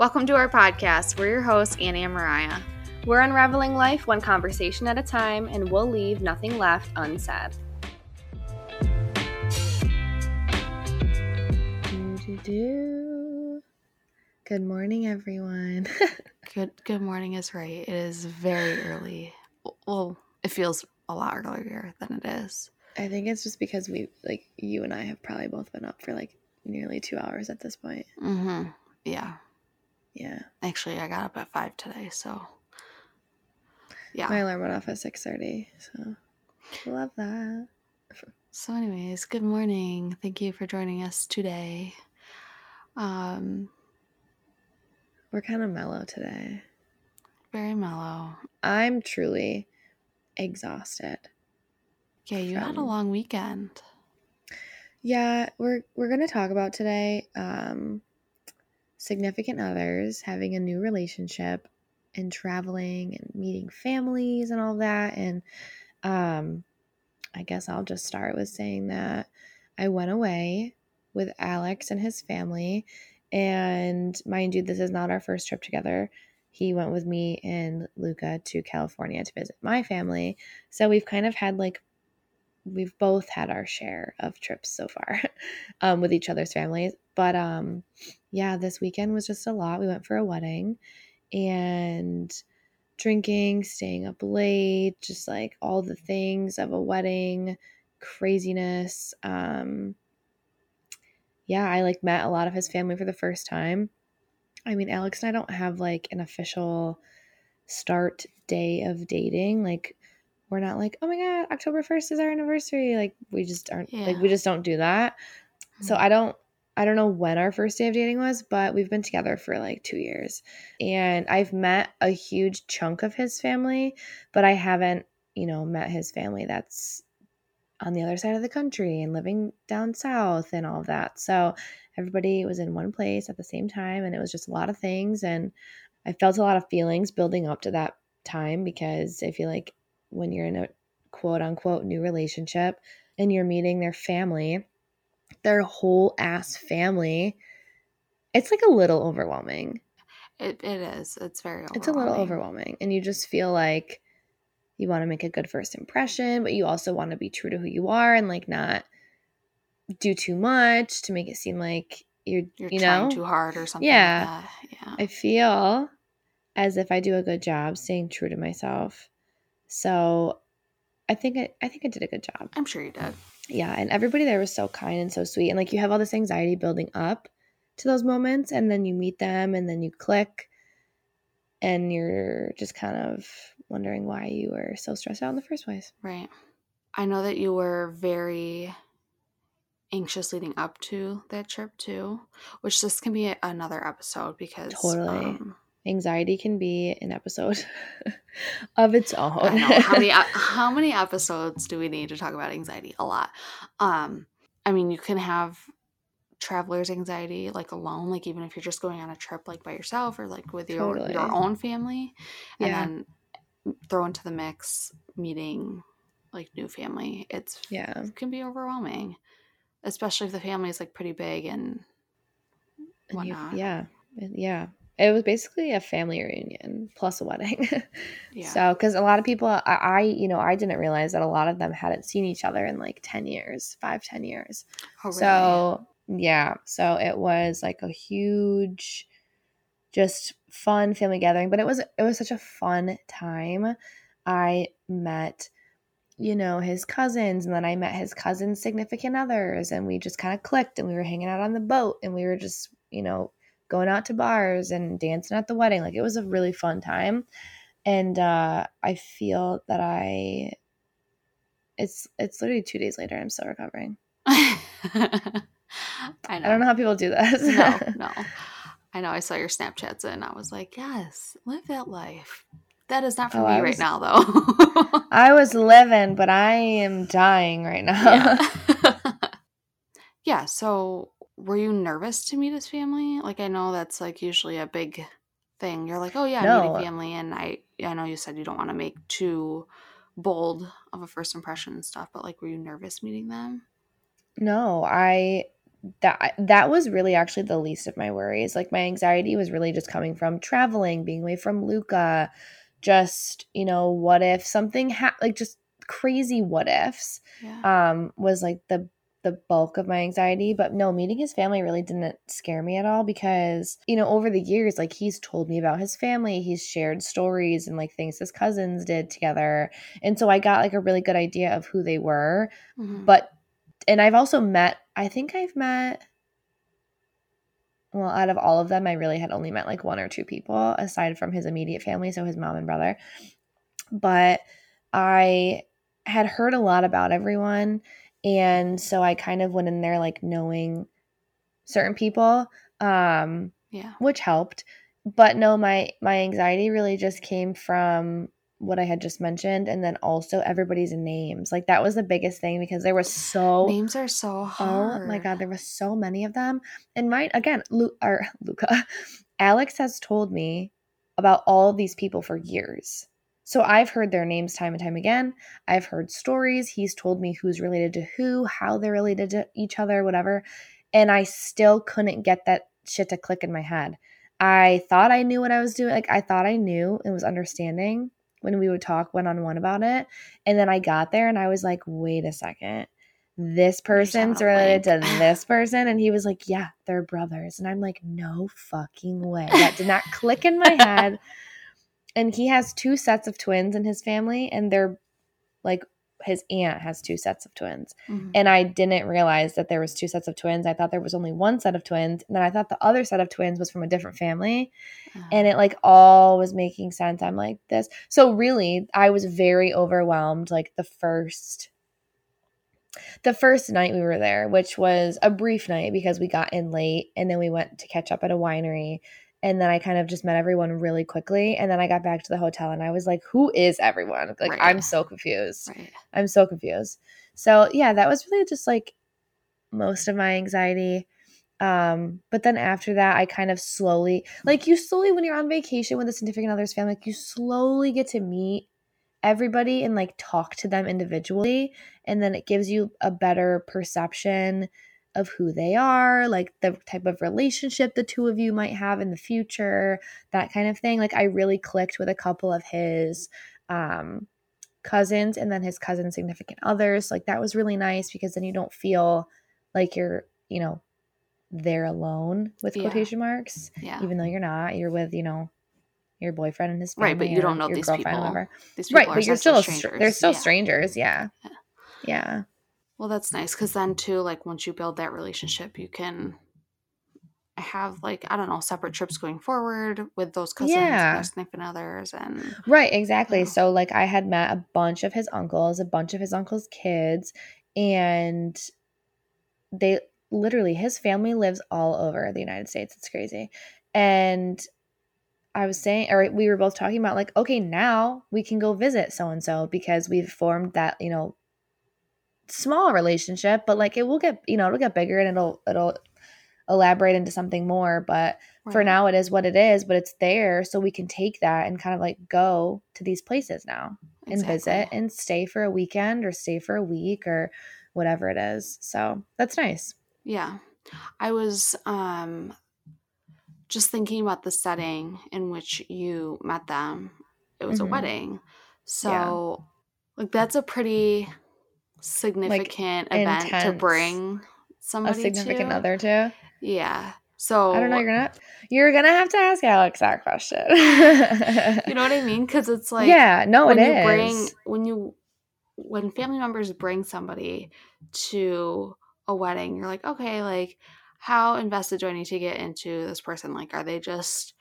Welcome to our podcast. We're your hosts, Annie and Mariah. We're unraveling life one conversation at a time, and we'll leave nothing left unsaid. Good morning, everyone. Good good morning is right. It is very early. Well, it feels a lot earlier than it is. I think it's just because we, like, you and I have probably both been up for like nearly two hours at this point. Mm-hmm. Yeah. Yeah. Actually, I got up at five today, so yeah. My alarm went off at 6.30, so love that. So, anyways, good morning. Thank you for joining us today. Um, We're kind of mellow today. very mellow. I'm truly exhausted. Yeah, you had a long weekend. Yeah, we're we're gonna talk about today um, significant others having a new relationship and traveling and meeting families and all that. And um, I guess I'll just start with saying that I went away with Alex and his family, and mind you, this is not our first trip together. He went with me and Luca to California to visit my family. So we've kind of had like we've both had our share of trips so far um, with each other's families. But um, yeah, this weekend was just a lot. We went for a wedding and drinking, staying up late, just like all the things of a wedding, craziness. Um, yeah, I like met a lot of his family for the first time. I mean, Alex and I don't have like an official start day of dating. Like, we're not like, oh my god, October first is our anniversary. Like, we just aren't like we just don't do that. So I don't I don't know when our first day of dating was, but we've been together for like two years. And I've met a huge chunk of his family, but I haven't, you know, met his family that's on the other side of the country and living down south and all of that. So everybody was in one place at the same time and it was just a lot of things and I felt a lot of feelings building up to that time because I feel like when you're in a quote unquote new relationship and you're meeting their family, their whole ass family, it's like a little overwhelming. It, it is. It's very It's a little overwhelming. And you just feel like you want to make a good first impression, but you also want to be true to who you are and like not do too much to make it seem like you're, You're you know, too hard or something Yeah. like that. Yeah. I feel as if I do a good job staying true to myself. So I think I, I think I did a good job. I'm sure you did. Yeah, and everybody there was so kind and so sweet. And like you have all this anxiety building up to those moments and then you meet them and then you click and you're just kind of wondering why you were so stressed out in the first place. Right. I know that you were very anxious leading up to that trip too, which this can be another episode because Totally. um, Anxiety can be an episode of its own. How many how many episodes do we need to talk about anxiety? A lot. Um, I mean, you can have traveler's anxiety like alone, like even if you're just going on a trip like by yourself or like with your Totally. your own family, and Yeah. then throw into the mix meeting like new family. It's yeah. it can be overwhelming, especially if the family is like pretty big and And you- whatnot. yeah. Yeah. It was basically a family reunion plus a wedding. yeah. So, because a lot of people, I, I, you know, I didn't realize that a lot of them hadn't seen each other in like 10 years, five, 10 years. Oh, really? So, yeah. So it was like a huge, just fun family gathering, but it was, it was such a fun time. I met, you know, his cousins and then I met his cousin's significant others and we just kind of clicked and we were hanging out on the boat and we were just, you know, going out to bars and dancing at the wedding. Like it was a really fun time. And uh I feel that I it's it's literally two days later I'm still recovering. I know. I don't know how people do this. no, no. I know. I saw your Snapchats and I was like, yes, live that life. That is not for Oh, me I right now, though. I was living, but I am dying right now. yeah. yeah. So, were you nervous to meet his family? Like, I know that's like usually a big thing. You're like, oh yeah, No. meeting family, and I, I know you said you don't want to make too bold of a first impression and stuff, but like, were you nervous meeting them? No, I that that was really actually the least of my worries. Like my anxiety was really just coming from traveling, being away from Luca, just, you know, what if something ha- like just crazy what ifs Yeah. um was like the the bulk of my anxiety but no meeting his family really didn't scare me at all because you know over the years like he's told me about his family he's shared stories and like things his cousins did together. And so i got like a really good idea of who they were. Mhm. but and i've also met i think i've met well out of all of them i really had only met like one or two people aside from his immediate family so his mom and brother. But i had heard a lot about everyone and so i kind of went in there like knowing certain people um yeah. which helped but no my my anxiety really just came from what i had just mentioned and then also everybody's names like that was the biggest thing because there was so Names are so hard. oh my god there was so many of them and mine again Lu- or luca alex has told me about all these people for years so i've heard their names time and time again. I've heard stories. He's told me who's related to who how they're related to each other whatever. And i still couldn't get that shit to click in my head. I thought i knew what i was doing like i thought i knew and was understanding when we would talk one on one about it. And then i got there and i was like wait a second. This person's related to this person? And he was like yeah they're brothers. And i'm like no fucking way. That did not click in my head and he has two sets of twins in his family and they're like his aunt has two sets of twins. Mhm. and i didn't realize that there was two sets of twins. I thought there was only one set of twins and then i thought the other set of twins was from a different family. And it like all was making sense. I'm like this so really i was very overwhelmed like the first the first night we were there which was a brief night because we got in late and then we went to catch up at a winery and then i kind of just met everyone really quickly and then i got back to the hotel and i was like who is everyone like Right. i'm so confused right. I'm so confused. So yeah, that was really just like most of my anxiety. Um, but then after that, I kind of slowly, like you slowly, when you're on vacation with a significant other's family, like you slowly get to meet everybody and like talk to them individually. And then it gives you a better perception of who they are, like the type of relationship the two of you might have in the future, that kind of thing. Like I really clicked with a couple of his um cousins and then his cousin's significant others. Like that was really nice because then you don't feel like you're, you know, there alone with Yeah. quotation marks, Yeah. even though you're not. You're with, you know, your boyfriend and his family. Right, but you don't know your these girlfriend, people. whatever. These people Right, but you're still strangers. they're still Yeah. strangers. Yeah. Yeah. Yeah. Well, that's nice because then too, like once you build that relationship, you can have like I don't know separate trips going forward with those cousins Yeah. and their significant others, and Right, exactly. Yeah. So like I had met a bunch of his uncles, a bunch of his uncles' kids, and they literally his family lives all over the United States. It's crazy. And I was saying or we were both talking about like okay, now we can go visit so and so because we've formed that, you know, small relationship, but like it will get, you know, it'll get bigger and it'll it'll elaborate into something more, but for now it is what it is but it's there so we can take that and kind of like go to these places now and visit and stay for a weekend or stay for a week or whatever it is so that's nice Yeah. I was um just thinking about the setting in which you met them. It was Mhm. a wedding. So like that's a pretty significant event to intense. bring a somebody significant to. other too Yeah. So i don't know you're gonna you're gonna have to ask alex that question you know what I mean? Because it's like yeah no when it you is bring when you when family members bring somebody to a wedding, you're like, okay, like how invested do I need to get into this person? Like, are they just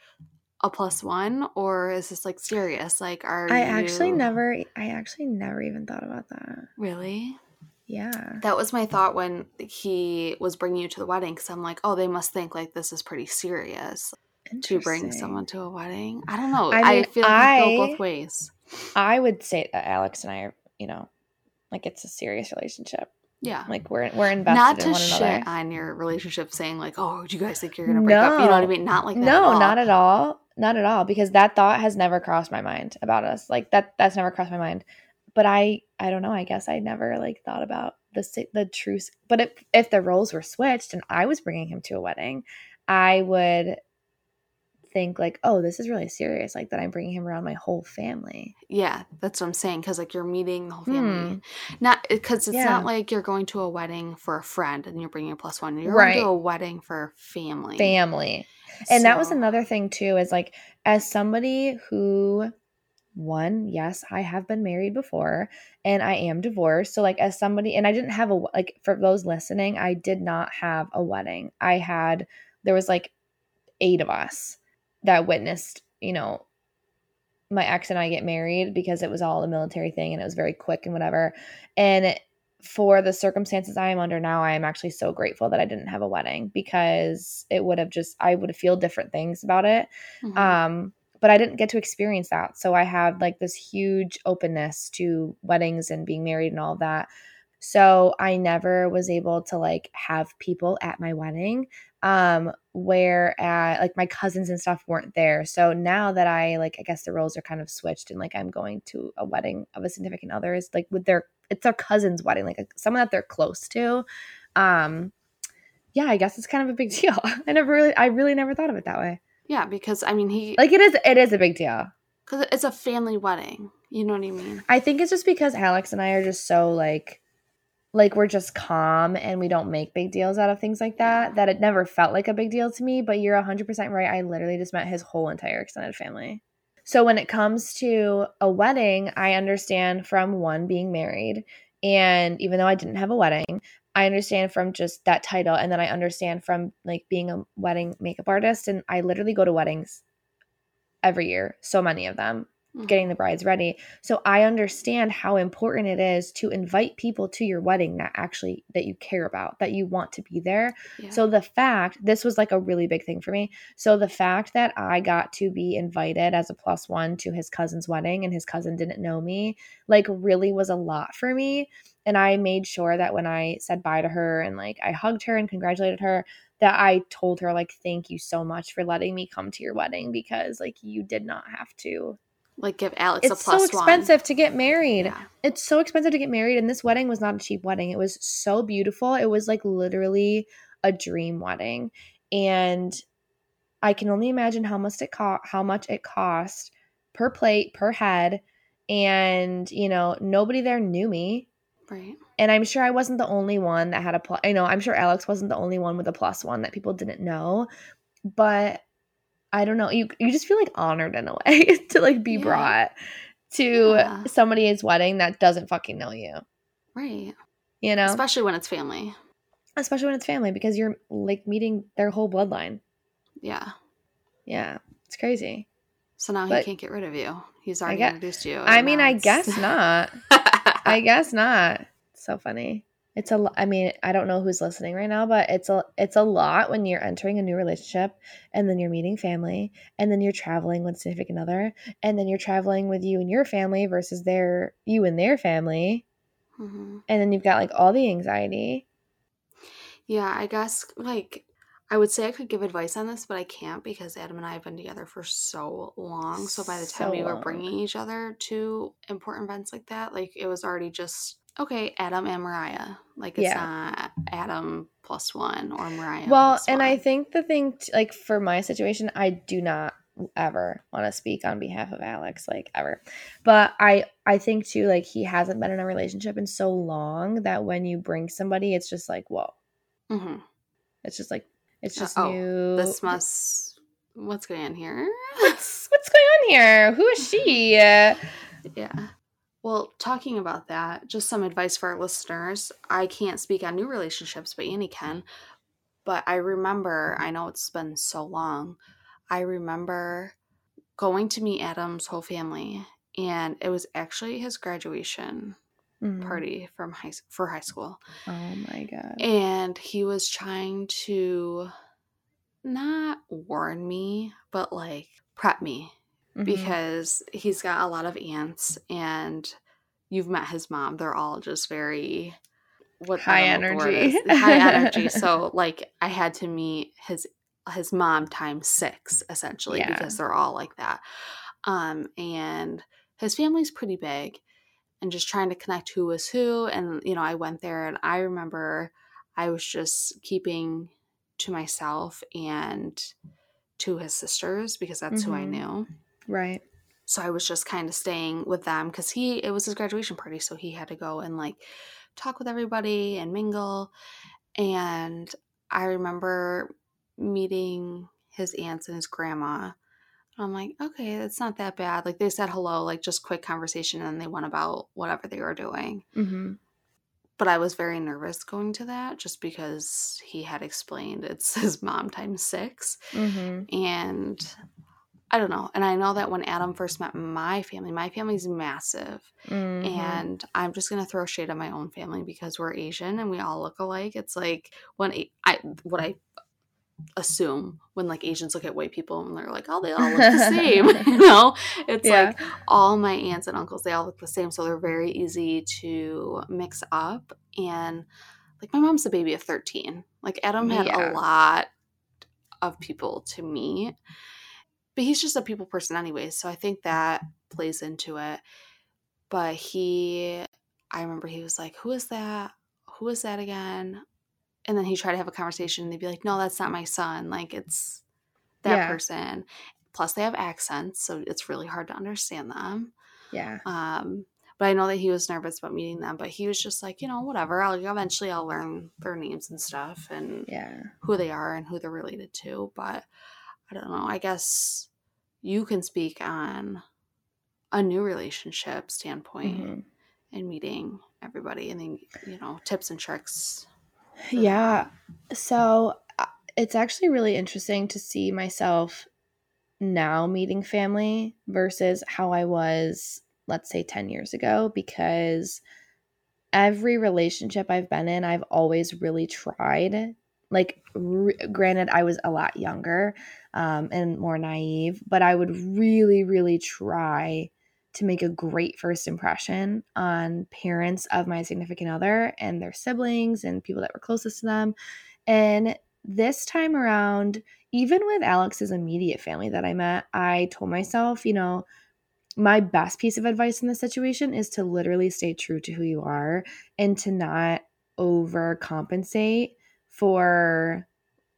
a plus one, or is this like serious? Like, are i actually never i actually never even thought about that really? yeah That was my thought when he was bringing you to the wedding, because I'm like, oh, they must think like this is pretty serious to bring someone to a wedding. I don't know. I I, mean, feel like I- both ways. i would say that alex and i are you know like it's a serious relationship Yeah. like we're we're invested not in to one shit another on your relationship saying like oh do you guys think you're gonna break up you know what i mean not like that no, at not at all. Not at all. Because that thought has never crossed my mind about us. Like that that's never crossed my mind. but I I don't know. I guess I never like thought about the the truth But if if the roles were switched and I was bringing him to a wedding, I would think like, oh, this is really serious. Like that I'm bringing him around my whole family. Yeah, that's what I'm saying. Because like you're meeting the whole family, not because it's Hmm. Yeah. not like you're going to a wedding for a friend and you're bringing a plus one. You're Right. going to a wedding for family. Family. And that was another thing too, is like as somebody who one, yes, I have been married before and I am divorced. So like as somebody and I didn't have a like for those listening, I did not have a wedding. I had there was like eight of us that witnessed, you know, my ex and I get married because it was all a military thing and it was very quick and whatever. And for the circumstances I am under now, I am actually so grateful that I didn't have a wedding because it would have just I would have feel different things about it. Mhm. Um, but I didn't get to experience that. So I had like this huge openness to weddings and being married and all of that. So I never was able to like have people at my wedding um where uh, like my cousins and stuff weren't there so now that i like i guess the roles are kind of switched and like i'm going to a wedding of a significant other is like with their it's their cousin's wedding like someone that they're close to um yeah i guess it's kind of a big deal i never really i really never thought of it that way yeah, because I mean he like it is it is a big deal because it's a family wedding. You know what I mean? i think it's just because alex and i are just so like like we're just calm and we don't make big deals out of things like that that it never felt like a big deal to me but you're 100% right i literally just met his whole entire extended family so when it comes to a wedding i understand from one being married and even though i didn't have a wedding i understand from just that title and then i understand from like being a wedding makeup artist and i literally go to weddings every year so many of them Mhm. getting the brides ready. So I understand how important it is to invite people to your wedding that actually that you care about, that you want to be there. Yeah. So the fact this was like a really big thing for me. So the fact that I got to be invited as a plus one to his cousin's wedding and his cousin didn't know me, like really was a lot for me. And I made sure that when I said bye to her and like I hugged her and congratulated her, that I told her like thank you so much for letting me come to your wedding because like you did not have to like give Alex it's a plus so one. expensive to get married. Yeah. It's so expensive to get married, and this wedding was not a cheap wedding. It was so beautiful. It was like literally a dream wedding, and I can only imagine how much it cost. How much it cost per plate per head, and you know nobody there knew me. Right. And I'm sure I wasn't the only one that had a plus. I know I'm sure Alex wasn't the only one with a plus one that people didn't know, but I don't know. You you just feel like honored in a way to like be Yeah. brought to Yeah. somebody's wedding that doesn't fucking know you. Right. You know, Especially when it's family. especially when it's family because you're like meeting their whole bloodline. Yeah. Yeah, it's crazy. So now But- he can't get rid of you. He's already gue- introduced you. I mean, I guess not. I guess not. So funny. It's a. I mean, I don't know who's listening right now, but it's a. It's a lot when you're entering a new relationship, and then you're meeting family, and then you're traveling with significant other, and then you're traveling with you and your family versus their you and their family, Mhm. and then you've got like all the anxiety. Yeah, I guess like I would say I could give advice on this, but I can't because Adam and I have been together for so long. So by the time So we were long. bringing each other to important events like that, like it was already just okay, Adam and Mariah. Like it's Yeah. not Adam plus one or Mariah. Well, and I think the thing, t- like for my situation, I do not ever want to speak on behalf of Alex, like ever. But I, I think too, like he hasn't been in a relationship in so long that when you bring somebody, it's just like, whoa, Mhm. it's just like, it's Uh, just oh, new. this must what's going on here? what's what's going on here? Who is she? Uh, Yeah. Well, talking about that, just some advice for our listeners. I can't speak on new relationships, but Annie can. But I remember, I know it's been so long. I remember going to meet Adam's whole family, and it was actually his graduation mhm. party from high for high school, Oh my god. and he was trying to not warn me, but like prep me Mhm. because he's got a lot of aunts and you've met his mom they're all just very what High don't know what the energy. high energy so like i had to meet his his mom times six essentially Yeah. because they're all like that um and his family's pretty big and just trying to connect who was who. And, you know, I went there and I remember I was just keeping to myself and to his sisters because that's mm-hmm. who I mm-hmm. knew. Right. So I was just kind of staying with them because he, it was his graduation party. So he had to go and like talk with everybody and mingle. And I remember meeting his aunts and his grandma. I'm like, okay, it's not that bad. Like they said hello, like just quick conversation, and they went about whatever they were doing. Mm-hmm. But I was very nervous going to that just because he had explained it's his mom times 6 mm-hmm. And I don't know. And I know that when Adam first met my family, my family's massive. Mm-hmm. And I'm just going to throw shade at my own family because we're Asian and we all look alike. It's like when I, what I assume when like Asians look at white people and they're like, oh, they all look the same. you know, it's yeah. like all my aunts and uncles, they all look the same. So they're very easy to mix up. And like my mom's a baby of 13. Like Adam had yeah. a lot of people to meet, but he's just a people person, anyways. So I think that plays into it. But he, I remember he was like, who is that? Who is that again? and then he tried to have a conversation and they'd be like no that's not my son like it's that yeah. person plus they have accents so it's really hard to understand them yeah um but i know that he was nervous about meeting them but he was just like you know whatever i'll eventually i'll learn their names and stuff and yeah who they are and who they're related to but i don't know i guess you can speak on a new relationship standpoint mm-hmm. and meeting everybody and then you know tips and tricks yeah. So uh, it's actually really interesting to see myself now meeting family versus how I was, let's say, 10 years ago, because every relationship I've been in, I've always really tried. Like, re- granted, I was a lot younger um, and more naive, but I would really, really try to make a great first impression on parents of my significant other and their siblings and people that were closest to them. And this time around, even with Alex's immediate family that I met, I told myself, you know, my best piece of advice in this situation is to literally stay true to who you are and to not overcompensate for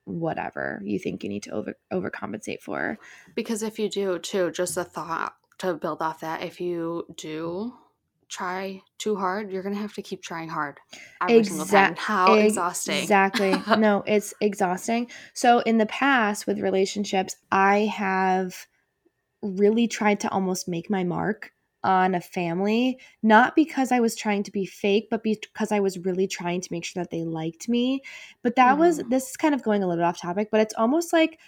whatever you think you need to over overcompensate for. Because if you do too, just a thought to build off that, if you do try too hard, you're gonna have to keep trying hard every single time. How exhausting! Exactly. no, it's exhausting. So in the past with relationships, I have really tried to almost make my mark on a family, not because I was trying to be fake, but because I was really trying to make sure that they liked me. But that mm. was mm-hmm. this is kind of going a little off topic, but it's almost like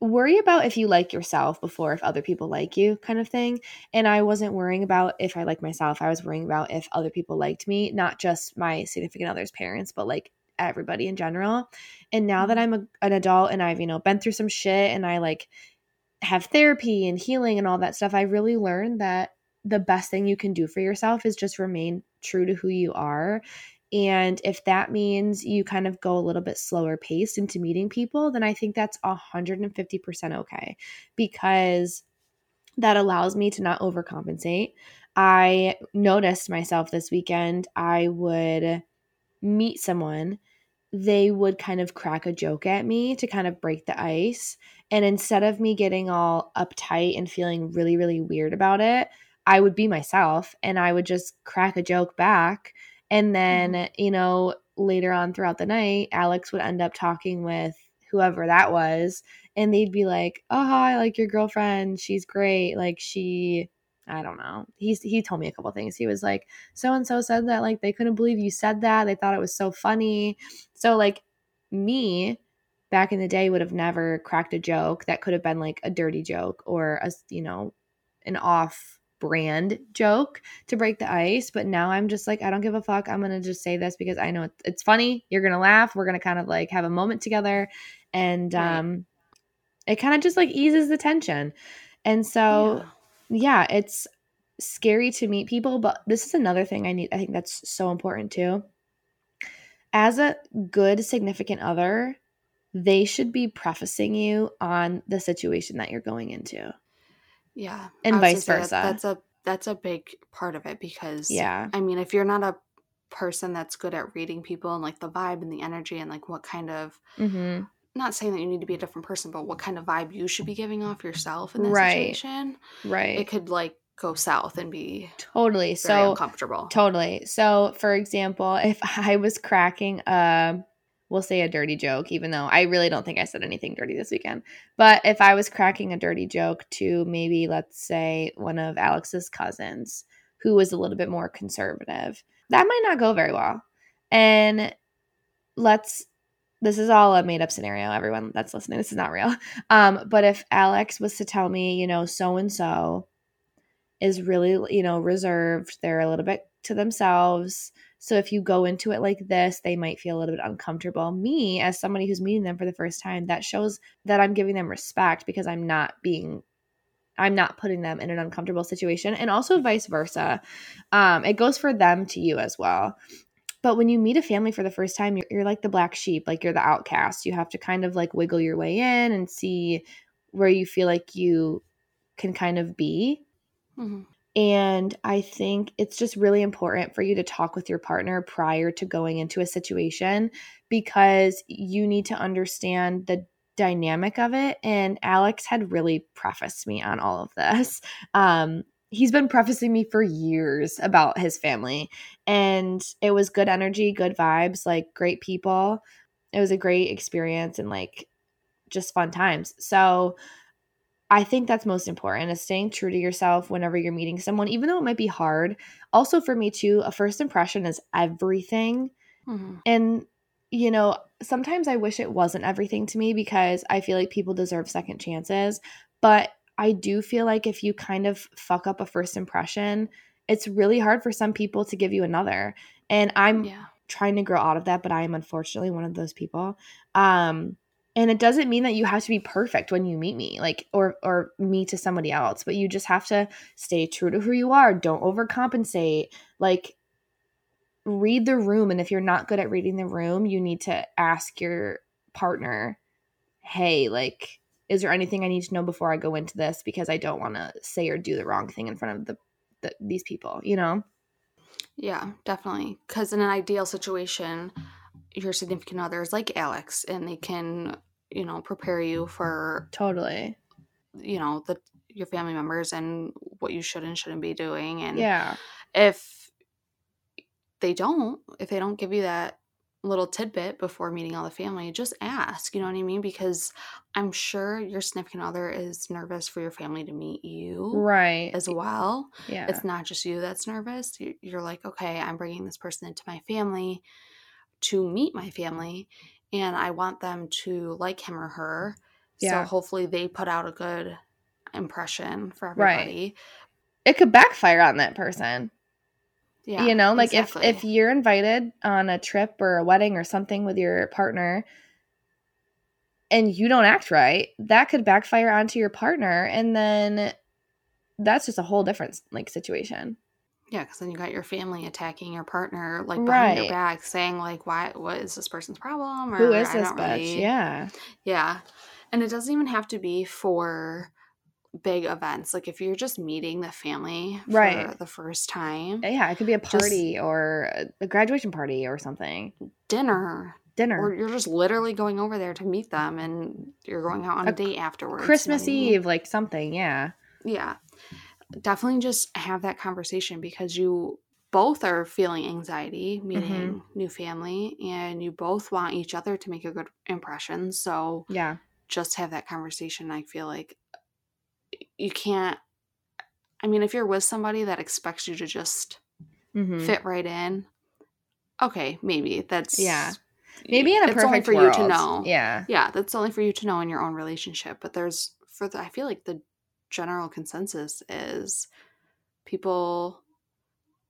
worry about if you like yourself before if other people like you kind of thing and i wasn't worrying about if i like myself i was worrying about if other people liked me not just my significant other's parents but like everybody in general and now that mm-hmm. i'm a, an adult and i've you know been through some shit and i like have therapy and healing and all that stuff i really learned that the best thing you can do for yourself is just remain true to who you are and if that means you kind of go a little bit slower paced into meeting people, then I think that's 150% okay because that allows me to not overcompensate. I noticed myself this weekend, I would meet someone, they would kind of crack a joke at me to kind of break the ice. And instead of me getting all uptight and feeling really, really weird about it, I would be myself and I would just crack a joke back and then, mm-hmm. you know, later on throughout the night, Alex would end up talking with whoever that was. And they'd be like, Oh, hi, like your girlfriend. She's great. Like she, I don't know. He's, he told me a couple things. He was like, so and so said that, like, they couldn't believe you said that. They thought it was so funny. So, like, me back in the day would have never cracked a joke that could have been like a dirty joke or a, you know, an off brand joke to break the ice. But now I'm just like, I don't give a fuck. I'm going to just say this because I know it's, funny. You're going to laugh. We're going to kind of like have a moment together. And right. um, it kind of just like eases the tension. And so, yeah. yeah, it's scary to meet people. But this is another thing I need. I think that's so important too. As a good significant other, they should be prefacing you on the situation that you're going into. Yeah. And vice versa. That, that's a that's a big part of it because Yeah. I mean, if you're not a person that's good at reading people and like the vibe and the energy and like what kind of Mm-hmm. not saying that you need to be a different person, but what kind of vibe you should be giving off yourself in that Right. situation, Right. it could like go south and be totally. very So uncomfortable. Totally. So, for example, if I was cracking a, we'll say a dirty joke, even though I really don't think I said anything dirty this weekend, but if I was cracking a dirty joke to maybe, let's say, one of Alex's cousins who was a little bit more conservative, that might not go very well. And let's, this is all a made up scenario, everyone that's listening. This is not real. Um, but if Alex was to tell me, you know, so and so, is really, you know, reserved. They're a little bit to themselves. So if you go into it like this, they might feel a little bit uncomfortable. Me, as somebody who's meeting them for the first time, that shows that I'm giving them respect because I'm not being I'm not putting them in an uncomfortable situation and also vice versa. Um, it goes for them to you as well. But when you meet a family for the first time, you're, you're like the black sheep, like you're the outcast. You have to kind of like wiggle your way in and see where you feel like you can kind of be. Mhm. And I think it's just really important for you to talk with your partner prior to going into a situation because you need to understand the dynamic of it. And Alex had really prefaced me on all of this. Um, he's been prefacing me for years about his family, and it was good energy, good vibes, like great people. It was a great experience and like just fun times. So, I think that's most important is staying true to yourself whenever you're meeting someone, even though it might be hard. Also, for me too, a first impression is everything. Mhm. And, you know, sometimes I wish it wasn't everything to me because I feel like people deserve second chances. But I do feel like if you kind of fuck up a first impression, it's really hard for some people to give you another. And I'm Yeah. trying to grow out of that, but I am unfortunately one of those people. Um, and it doesn't mean that you have to be perfect when you meet me, like or or me to somebody else, but you just have to stay true to who you are. Don't overcompensate. Like read the room, and if you're not good at reading the room, you need to ask your partner, "Hey, like." Is there anything I need to know before I go into this? Because I don't want to say or do the wrong thing in front of the, the these people, you know? Yeah, definitely. Because in an ideal situation, your significant other is like Alex, and they can, you know, prepare you for, Totally. you know, the your family members and what you should and shouldn't be doing. And Yeah. if they don't, if they don't give you that little tidbit before meeting all the family, just ask. You know what I mean? Because I'm sure your significant other is nervous for your family to meet you Right. as well. yeah. it's not just you that's nervous You- you're like okay i'm bringing this person into my family to meet my family and i want them to like him or her Yeah. so hopefully they put out a good impression for Right. everybody it could backfire on that person. yeah you know, like exactly. if if you're invited on a trip or a wedding or something with your partner and you don't act right, that could backfire onto your partner and then that's just a whole different like situation. Yeah because then you got your family attacking your partner like behind your Right. back saying like why what is this person's problem or Who is I this don't bitch? really- Yeah. Yeah. And it doesn't even have to be for big events. Like if you're just meeting the family for Right. the first time, Yeah, it could be a Just- party or a- a graduation party or something. dinner, Dinner. or you're just literally going over there to meet them and you're going out on a, A date afterwards. you know Christmas what I mean? Eve, like something, yeah. Yeah. Definitely just have that conversation because you both are feeling anxiety meeting Mm-hmm. new family and you both want each other to make a good impression. So Yeah. just have that conversation. I feel like you can't. I mean, if you're with somebody that expects you to just Mhm. fit right in, okay, maybe that's Yeah. Maybe in a it's perfect only for world. you to know. Yeah. yeah, that's only for you to know in your own relationship. But there's for the, I feel like the general consensus is people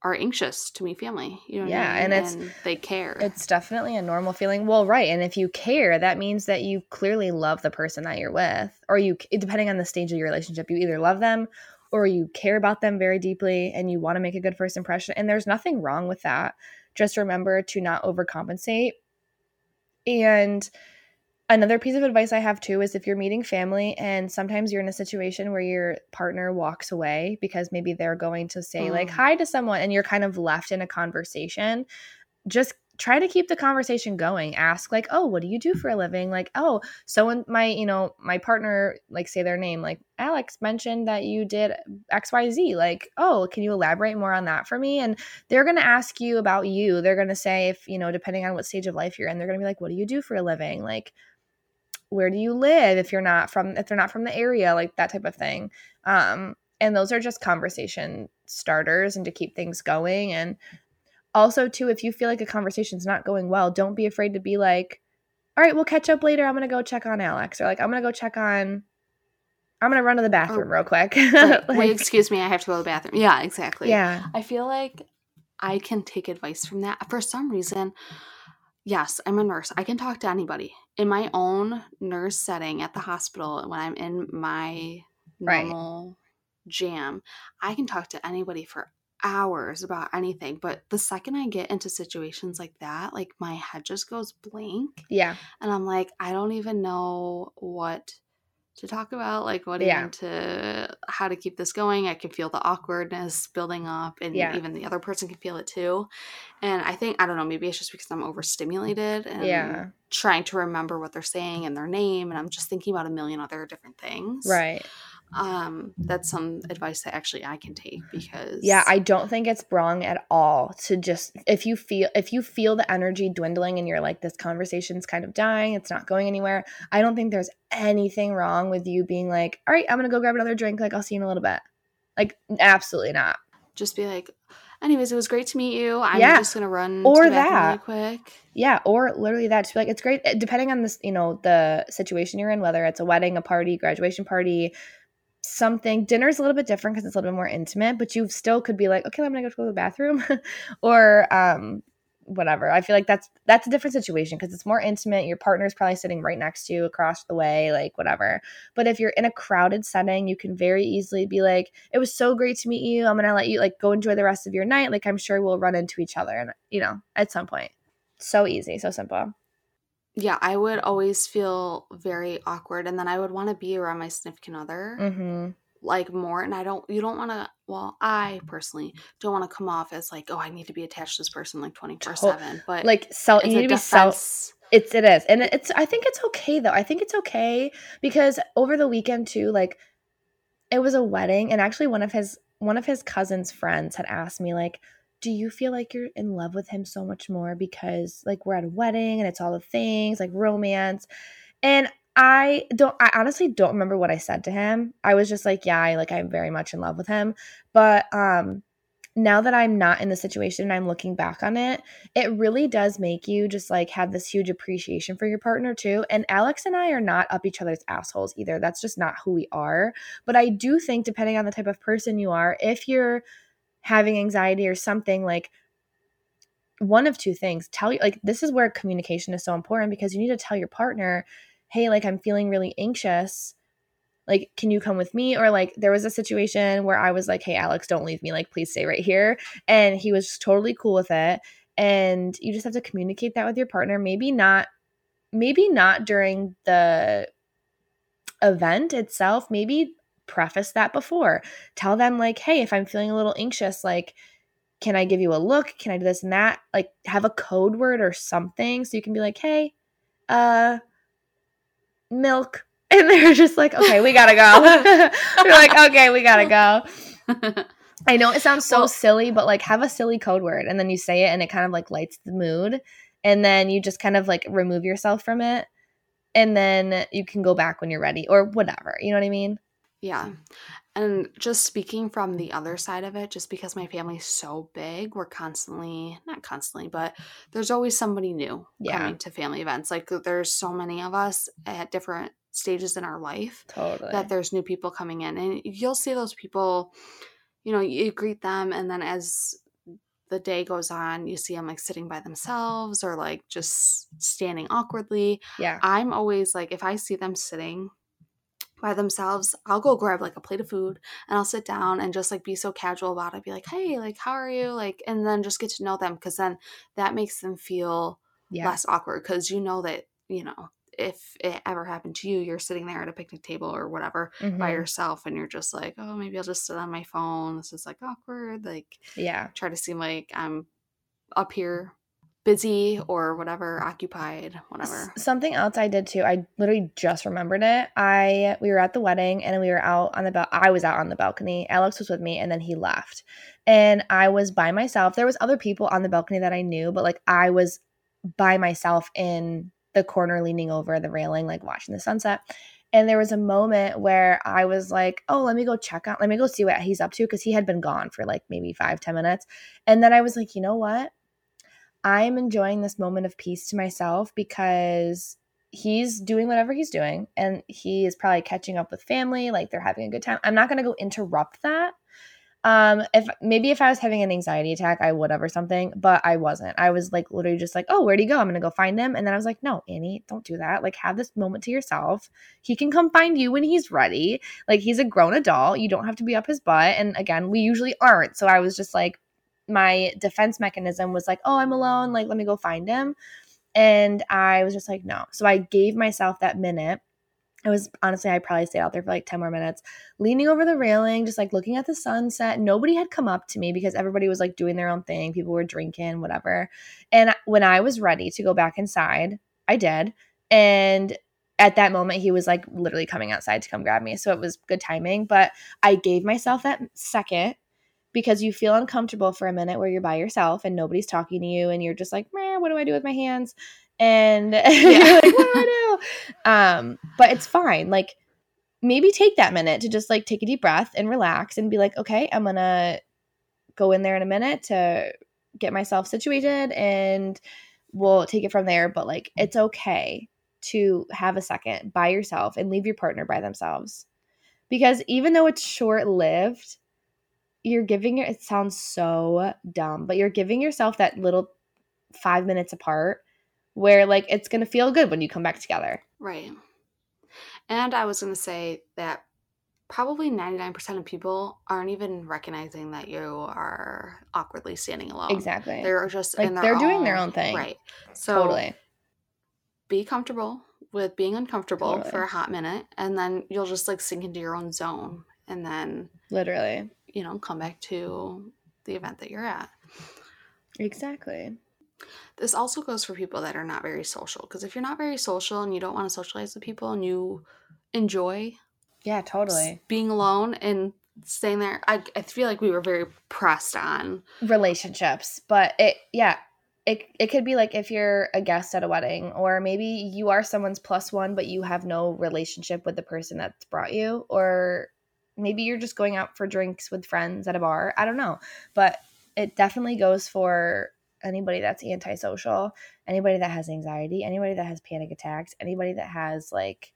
are anxious to meet family. You know, what I Yeah, mean? and it's- they care. It's definitely a normal feeling. Well, right. And if you care, that means that you clearly love the person that you're with, or you, depending on the stage of your relationship, you either love them or you care about them very deeply and you want to make a good first impression. And there's nothing wrong with that. Just remember to not overcompensate. And another piece of advice I have too is if you're meeting family and sometimes you're in a situation where your partner walks away because maybe they're going to say like Mm. hi to someone and you're kind of left in a conversation, just try to keep the conversation going. Ask like, "Oh, what do you do for a living?" Like, "Oh, so when my, you know, my partner like say their name like Alex mentioned that you did XYZ. Like, "Oh, can you elaborate more on that for me?" And they're going to ask you about you. They're going to say if, you know, depending on what stage of life you're in, they're going to be like, "What do you do for a living?" Like, where do you live if you're not from if they're not from the area like that type of thing um and those are just conversation starters and to keep things going and also too if you feel like a conversation's not going well don't be afraid to be like all right we'll catch up later i'm gonna go check on alex or like i'm gonna go check on i'm gonna run to the bathroom real quick Like, Wait, excuse me, I have to go to the bathroom. Yeah, exactly. yeah I feel like I can take advice from that. For some reason, yes, I'm a nurse. I can talk to anybody. In my own nurse setting at the hospital, when I'm in my Right. normal jam, I can talk to anybody for hours about anything. But the second I get into situations like that, like my head just goes blank. yeah And I'm like, I don't even know what to talk about, like what Yeah. even to how to keep this going. I can feel the awkwardness building up and Yeah. even the other person can feel it too. And I think I don't know, maybe it's just because I'm overstimulated and yeah trying to remember what they're saying and their name and I'm just thinking about a million other different things. right Um that's some advice that actually I can take because Yeah, I don't think it's wrong at all to just if you feel if you feel the energy dwindling and you're like this conversation's kind of dying, it's not going anywhere. I don't think there's anything wrong with you being like, "All right, I'm going to go grab another drink, like I'll see you in a little bit." Like absolutely not. just be like anyways, it was great to meet you. I'm Yeah. just gonna run Or that. really quick. Yeah, or literally that just be like it's great depending on this, you know, the situation you're in, whether it's a wedding, a party, graduation party, something. Dinner's a little bit different because it's a little bit more intimate, but you still could be like, okay, I'm gonna go to the bathroom, or um, whatever. I feel like that's that's a different situation because it's more intimate. Your partner's probably sitting right next to you across the way, like whatever. But if you're in a crowded setting, you can very easily be like, it was so great to meet you. I'm gonna let you like go enjoy the rest of your night. Like I'm sure we'll run into each other, and you know, at some point. So easy, so simple. Yeah, I would always feel very awkward, and then I would want to be around my significant other Mm-hmm. like more. And I don't, you don't want to. Well, I personally don't want to come off as like, oh, I need to be attached to this person like twenty four seven. But Like self, it's you need to be self. It's it is, and it's. I think it's okay though. I think it's okay because over the weekend too, like it was a wedding, and actually one of his one of his cousin's friends had asked me like, "Do you feel like you're in love with him so much more because like we're at a wedding and it's all the things like romance?" And I don't. I honestly don't remember what I said to him. I was just like, "Yeah, I like I'm very much in love with him," but um. Now that I'm not in the situation and I'm looking back on it, it really does make you just like have this huge appreciation for your partner too. And Alex and I are not up each other's assholes either. That's just not who we are. But I do think, depending on the type of person you are, if you're having anxiety or something, like one of two things tell you, like, this is where communication is so important because you need to tell your partner, hey, like, I'm feeling really anxious. Like, can you come with me? Or, like, there was a situation where I was like, hey, Alex, don't leave me. Like, please stay right here. And he was totally cool with it and you just have to communicate that with your partner maybe not maybe not during the event itself maybe preface that before tell them like hey if i'm feeling a little anxious like can i give you a look can i do this and that like have a code word or something so you can be like hey uh milk and they're just like okay we gotta go they're like okay we gotta go I know it sounds so Well- silly, but like have a silly code word and then you say it and it kind of like lights the mood. And then you just kind of like remove yourself from it. And then you can go back when you're ready or whatever. You know what I mean? Yeah. Hmm. And just speaking from the other side of it, just because my family's so big, we're constantly, not constantly, but there's always somebody new Yeah. coming to family events. Like there's so many of us at different stages in our life Totally. that there's new people coming in. And you'll see those people, you know, you greet them. And then as the day goes on, you see them like sitting by themselves or like just standing awkwardly. yeah. I'm always like, if I see them sitting by themselves, I'll go grab like a plate of food and I'll sit down and just like be so casual about it. Be like, hey, like, how are you? Like, and then just get to know them because then that makes them feel Yeah. less awkward because you know that, you know, if it ever happened to you, you're sitting there at a picnic table or whatever by Mhm. yourself and you're just like, oh, maybe I'll just sit on my phone. This is like awkward. Like, Yeah. try to seem like I'm up here busy or whatever, occupied, whatever. Something else I did too. I literally just remembered it. I we were at the wedding and we were out on the bal- I was out on the balcony. Alex was with me and then he left. And I was by myself. There was other people on the balcony that I knew, but like I was by myself in the corner leaning over the railing like watching the sunset. And there was a moment where I was like, "Oh, let me go check out. Let me go see what he's up to because he had been gone for like maybe five, ten minutes." And then I was like, "You know what? I'm enjoying this moment of peace to myself because he's doing whatever he's doing and he is probably catching up with family like they're having a good time. I'm not going to go interrupt that. Um if maybe if i was having an anxiety attack i would have or something but i wasn't. I was like literally just like oh where'd he go? I'm going to go find him. And then i was like no annie don't do that. Like have this moment to yourself. He can come find you when he's ready. Like he's a grown adult. You don't have to be up his butt. And again we usually aren't. So i was just like my defense mechanism was like, oh, I'm alone. Like, let me go find him. And I was just like, no. So I gave myself that minute. I was honestly, I probably stayed out there for like 10 more minutes, leaning over the railing, just like looking at the sunset. Nobody had come up to me because everybody was like doing their own thing. People were drinking, whatever. And when I was ready to go back inside, I did. And at that moment, he was like literally coming outside to come grab me. So it was good timing. But I gave myself that second because you feel uncomfortable for a minute where you're by yourself and nobody's talking to you and you're just like, what do I do with my hands? And you're like, what do I do? Um, but it's fine. Like maybe take that minute to just like take a deep breath and relax and be like, okay, I'm gonna go in there in a minute to get myself situated and we'll take it from there. But like it's okay to have a second by yourself and leave your partner by themselves. Because even though it's short lived, you're giving it sounds so dumb but you're giving yourself that little five minutes apart where like it's gonna feel good when you come back together Right. And I was going to say that probably 99% of people aren't even recognizing that you are awkwardly standing alone. exactly They're just Like, in their they're own, doing their own thing. Right. So totally be comfortable with being uncomfortable Totally. for a hot minute and then you'll just like sink into your own zone and then, literally you know, come back to the event that you're at. exactly This also goes for people that are not very social because if you're not very social and you don't want to socialize with people and you enjoy yeah totally being alone and staying there, I, I feel like we were very pressed on. relationships but it yeah it, it could be like if you're a guest at a wedding or maybe you are someone's plus one but you have no relationship with the person that's brought you or maybe you're just going out for drinks with friends at a bar i don't know but it definitely goes for anybody that's antisocial anybody that has anxiety anybody that has panic attacks anybody that has like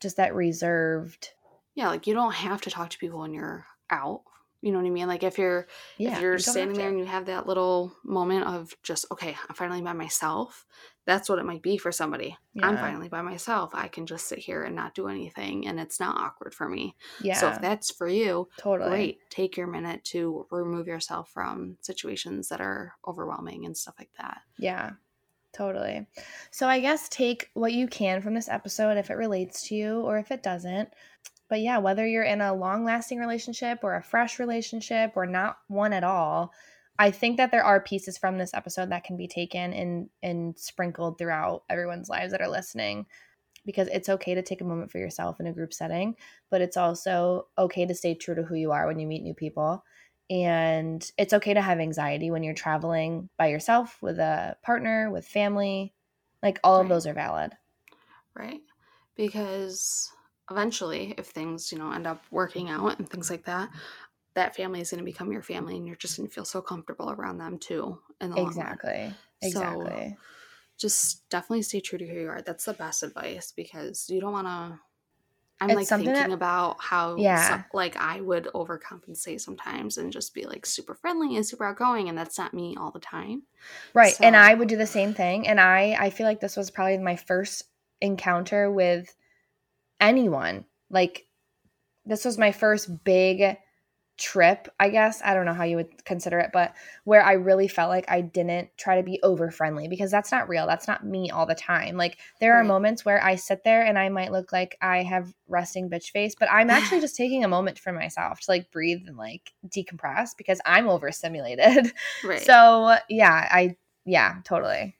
just that reserved Yeah, like you don't have to talk to people when you're out. You know what I mean? Like if you're yeah if you're you standing there and you have that little moment of just okay i'm finally by myself that's what it might be for somebody. I'm finally by myself. I can just sit here and not do anything and it's not awkward for me. Yeah so if that's for you totally. great take your minute to remove yourself from situations that are overwhelming and stuff like that. Yeah, totally. So I guess take what you can from this episode if it relates to you or if it doesn't. But yeah, whether you're in a long lasting relationship or a fresh relationship or not one at all, I think that there are pieces from this episode that can be taken and and sprinkled throughout everyone's lives that are listening because it's okay to take a moment for yourself in a group setting, but it's also okay to stay true to who you are when you meet new people. And it's okay to have anxiety when you're traveling by yourself, with a partner, with family. Like all of those are valid. right because eventually if things you know end up working out and things like that that family is going to become your family and you're just going to feel so comfortable around them too in the long run. Exactly. So- Exactly. just definitely stay true to who you are. That's the best advice because you don't want to. I'm It's like thinking that- about how, Yeah. so- like, I would overcompensate sometimes and just be like super friendly and super outgoing, and that's not me all the time. Right. And I would do the same thing. And I I feel like this was probably my first encounter with anyone. Like this was my first big trip, I guess. I don't know how you would consider it, but where I really felt like I didn't try to be over friendly because that's not real. That's not me all the time. Like there are Right. moments where I sit there and I might look like I have resting bitch face, but I'm actually just taking a moment for myself to like breathe and like decompress because I'm overstimulated. Right. So, yeah, I yeah, totally.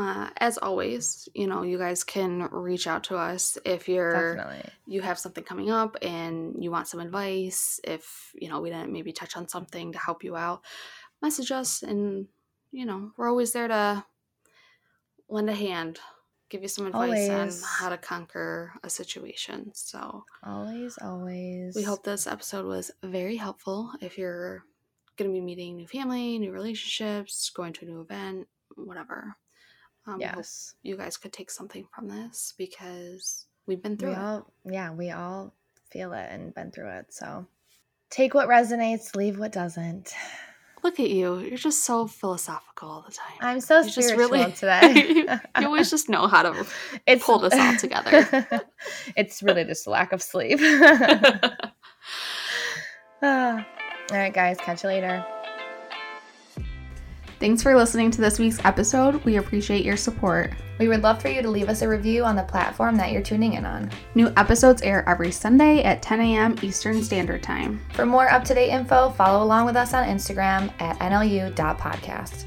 Uh, as always, you know, you guys can reach out to us if you're Definitely. you have something coming up and you want some advice. If you know we didn't maybe touch on something to help you out, message us, and you know we're always there to lend a hand, give you some advice Always. on how to conquer a situation. So Always, always. we hope this episode was very helpful. If you're going to be meeting new family, new relationships, going to a new event, whatever. Um, Yes. you guys could take something from this because we've been through We it. all yeah, we all feel it and been through it. So take what resonates, leave what doesn't. Look at you. You're just so philosophical all the time. I'm so You just spiritual really- today. you always just know how to. it's pull this all together. it's really just a lack of sleep. Ah. all right, guys, catch you later. Thanks for listening to this week's episode. We appreciate your support. We would love for you to leave us a review on the platform that you're tuning in on. New episodes air every Sunday at 10 a.m. Eastern Standard Time. For more up to date info, follow along with us on Instagram at nlu.podcast.